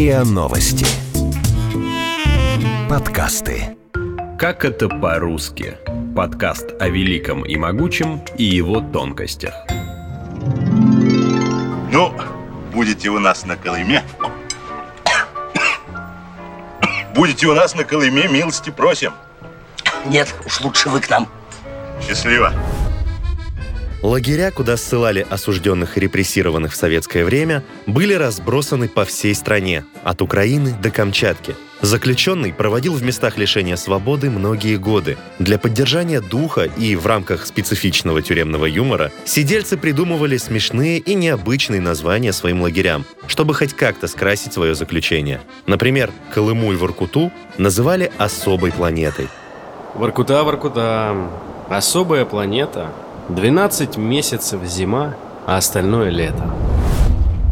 РИА Новости. Подкасты. Как это по-русски? Подкаст о великом и могучем и его тонкостях. Ну, будете у нас на Колыме. Будете у нас на Колыме, милости просим. Нет, уж лучше вы к нам. Счастливо. Лагеря, куда ссылали осужденных и репрессированных в советское время, были разбросаны по всей стране, от Украины до Камчатки. Заключенный проводил в местах лишения свободы многие годы. Для поддержания духа и в рамках специфичного тюремного юмора сидельцы придумывали смешные и необычные названия своим лагерям, чтобы хоть как-то скрасить свое заключение. Например, Колыму и Воркуту называли особой планетой. Воркута, Воркута, особая планета, 12 месяцев зима, а остальное лето.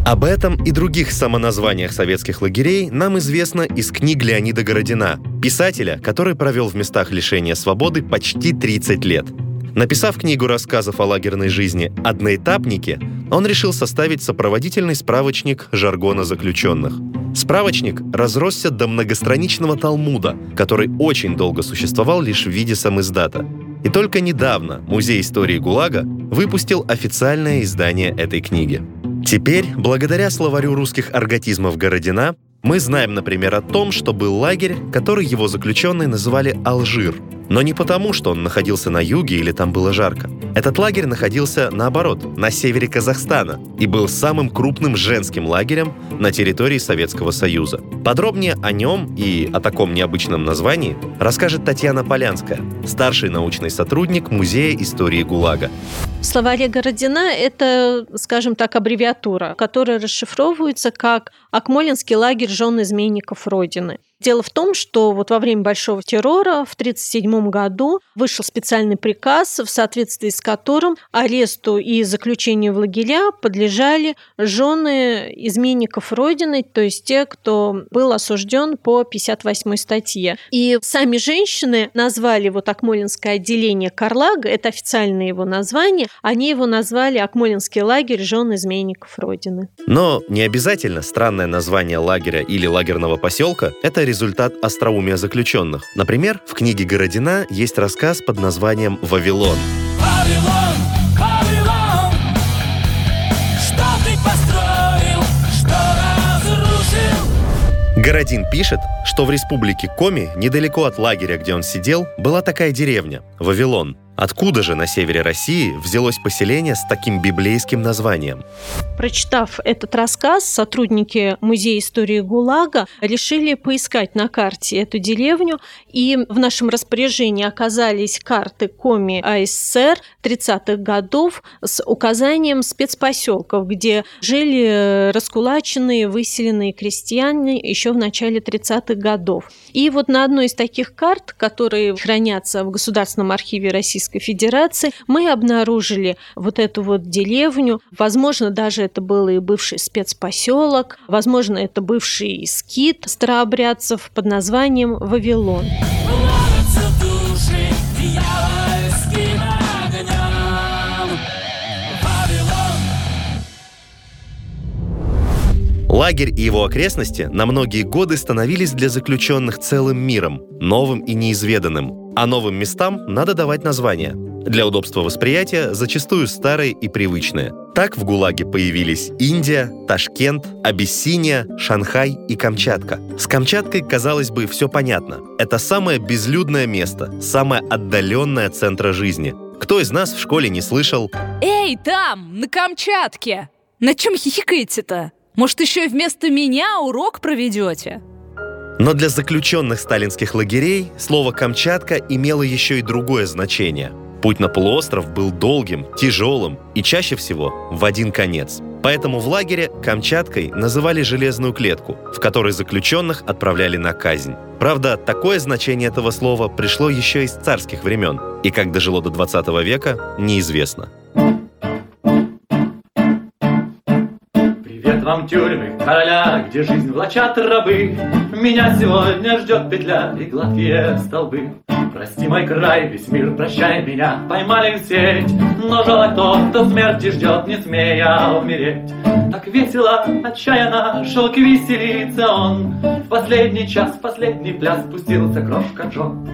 Об этом и других самоназваниях советских лагерей нам известно из книг Леонида Городина, писателя, который провел в местах лишения свободы почти 30 лет. Написав книгу рассказов о лагерной жизни «Одноэтапники», он решил составить сопроводительный справочник жаргона заключенных. Справочник разросся до многостраничного Талмуда, который очень долго существовал лишь в виде самиздата. И только недавно Музей истории ГУЛАГа выпустил официальное издание этой книги. Теперь, благодаря словарю русских арготизмов Городина, мы знаем, например, о том, что был лагерь, который его заключенные называли Алжир. Но не потому, что он находился на юге или там было жарко. Этот лагерь находился, наоборот, на севере Казахстана и был самым крупным женским лагерем на территории Советского Союза. Подробнее о нем и о таком необычном названии расскажет Татьяна Полянская, старший научный сотрудник Музея истории ГУЛАГа. В словаре Городина это, скажем так, аббревиатура, которая расшифровывается как «Акмолинский лагерь жен изменников Родины». Дело в том, что вот во время Большого террора в 1937 году вышел специальный приказ, в соответствии с которым аресту и заключению в лагеря подлежали жены изменников Родины, то есть те, кто был осужден по 58 статье. И сами женщины назвали вот Акмолинское отделение Карлага, это официальное его название, они его назвали Акмолинский лагерь жен изменников Родины. Но не обязательно странное название лагеря или лагерного поселка – это результат остроумия заключенных. Например, в книге Городина есть рассказ под названием «Вавилон». Вавилон, Вавилон, что ты построил, что разрушил? Городин пишет, что в республике Коми, недалеко от лагеря, где он сидел, была такая деревня – Вавилон – Откуда же на севере России взялось поселение с таким библейским названием? Прочитав этот рассказ, сотрудники Музея истории ГУЛАГа решили поискать на карте эту деревню, и в нашем распоряжении оказались карты Коми АССР 30-х годов с указанием спецпоселков, где жили раскулаченные, выселенные крестьяне еще в начале 30-х годов. И вот на одной из таких карт, которые хранятся в Государственном архиве Российской Российской Федерации, мы обнаружили вот эту вот деревню. Возможно, даже это был и бывший спецпоселок, возможно, это бывший скит старообрядцев под названием Вавилон. Души Лагерь и его окрестности на многие годы становились для заключенных целым миром, новым и неизведанным. А новым местам надо давать названия. Для удобства восприятия зачастую старые и привычные. Так в ГУЛАГе появились Индия, Ташкент, Абиссиния, Шанхай и Камчатка. С Камчаткой, казалось бы, все понятно. Это самое безлюдное место, самое отдаленное от центра жизни. Кто из нас в школе не слышал Эй, там, на Камчатке! На чем хихикаете-то? Может, еще и вместо меня урок проведете? Но для заключенных сталинских лагерей слово «Камчатка» имело еще и другое значение. Путь на полуостров был долгим, тяжелым и чаще всего в один конец. Поэтому в лагере Камчаткой называли железную клетку, в которой заключенных отправляли на казнь. Правда, такое значение этого слова пришло еще из царских времен, и как дожило до 20 века, неизвестно. Привет вам, тюрьмы короля, где жизнь влачат рабы. Меня сегодня ждет петля и гладкие столбы. Прости мой край, весь мир, прощай меня, поймали в сеть. Но жалок тот, кто смерти ждет, не смея умереть. Так весело, отчаянно шел к веселиться он. В последний час, в последний пляс спустился крошка Джон.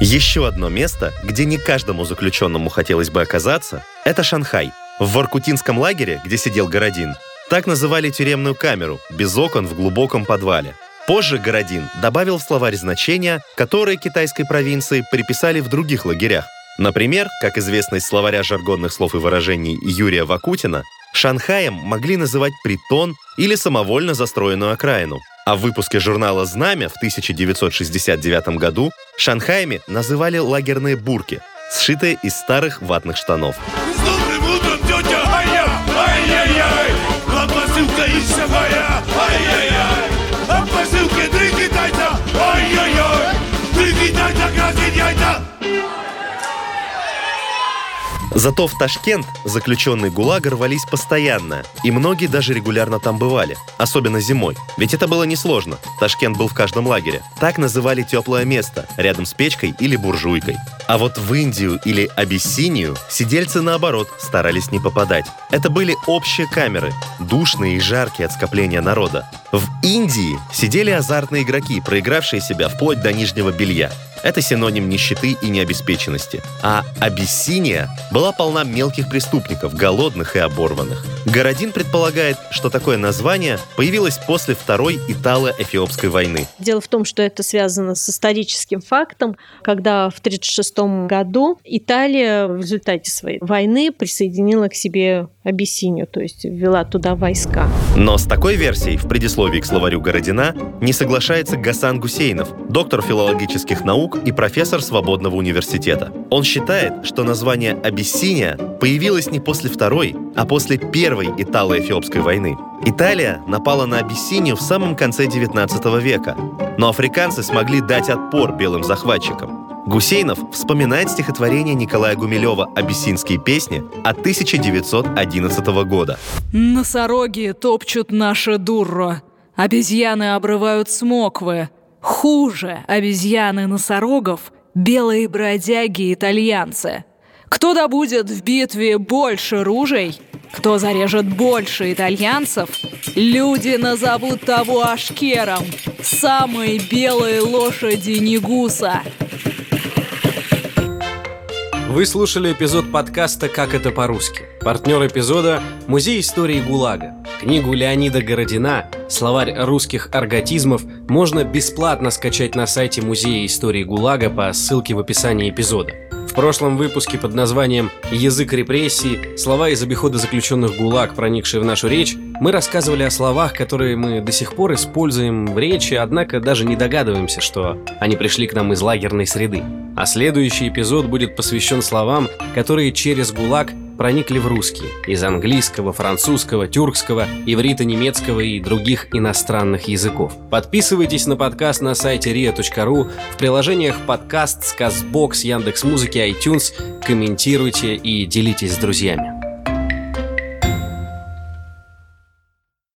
Еще одно место, где не каждому заключенному хотелось бы оказаться, это Шанхай. В Воркутинском лагере, где сидел Городин, так называли тюремную камеру, без окон в глубоком подвале. Позже Городин добавил в словарь значения, которые китайской провинции приписали в других лагерях. Например, как известно из словаря жаргонных слов и выражений Юрия Вакутина, Шанхаем могли называть притон или самовольно застроенную окраину. А в выпуске журнала «Знамя» в 1969 году Шанхаями называли лагерные бурки, сшитые из старых ватных штанов. С А посылка ищевая! Ай-яй-яй! А посылке три китайца! Ай-яй-яй! Три китайца красит яйца! Зато в Ташкент заключенные ГУЛАГа рвались постоянно, и многие даже регулярно там бывали, особенно зимой. Ведь это было несложно, Ташкент был в каждом лагере. Так называли теплое место, рядом с печкой или буржуйкой. А вот в Индию или Абиссинию сидельцы, наоборот, старались не попадать. Это были общие камеры, душные и жаркие от скопления народа. В Индии сидели азартные игроки, проигравшие себя вплоть до нижнего белья. Это синоним нищеты и необеспеченности. А Абиссиния была полна мелких преступников, голодных и оборванных. Городин предполагает, что такое название появилось после Второй Итало-Эфиопской войны. Дело в том, что это связано с историческим фактом, когда в 1936 году Италия в результате своей войны присоединила к себе Абиссинию, то есть ввела туда войска. Но с такой версией в предисловии к словарю Городина не соглашается Гасан Гусейнов, доктор филологических наук и профессор Свободного университета. Он считает, что название Абиссиния появилось не после Второй, а после Первой Итало-Эфиопской войны. Италия напала на Абиссинию в самом конце 19 века, но африканцы смогли дать отпор белым захватчикам. Гусейнов вспоминает стихотворение Николая Гумилева «Абиссинские песни» от 1911 года. Носороги топчут наше дурро. Обезьяны обрывают смоквы. Хуже обезьяны-носорогов – белые бродяги-итальянцы. Кто добудет в битве больше ружей, кто зарежет больше итальянцев, люди назовут того ашкером, самой белой лошади Негуса. Вы слушали эпизод подкаста «Как это по-русски». Партнер эпизода – Музей истории ГУЛАГа. Книгу Леонида Городина «Словарь русских арготизмов» можно бесплатно скачать на сайте Музея истории ГУЛАГа по ссылке в описании эпизода. В прошлом выпуске под названием «Язык репрессий. Слова из обихода заключенных ГУЛАГ, проникшие в нашу речь» мы рассказывали о словах, которые мы до сих пор используем в речи, однако даже не догадываемся, что они пришли к нам из лагерной среды. А следующий эпизод будет посвящен словам, которые через ГУЛАГ проникли в русский из английского, французского, тюркского, иврита, немецкого и других иностранных языков. Подписывайтесь на подкаст на сайте ria.ru, в приложениях подкаст, Сказбокс, Яндекс.Музыки, iTunes, комментируйте и делитесь с друзьями.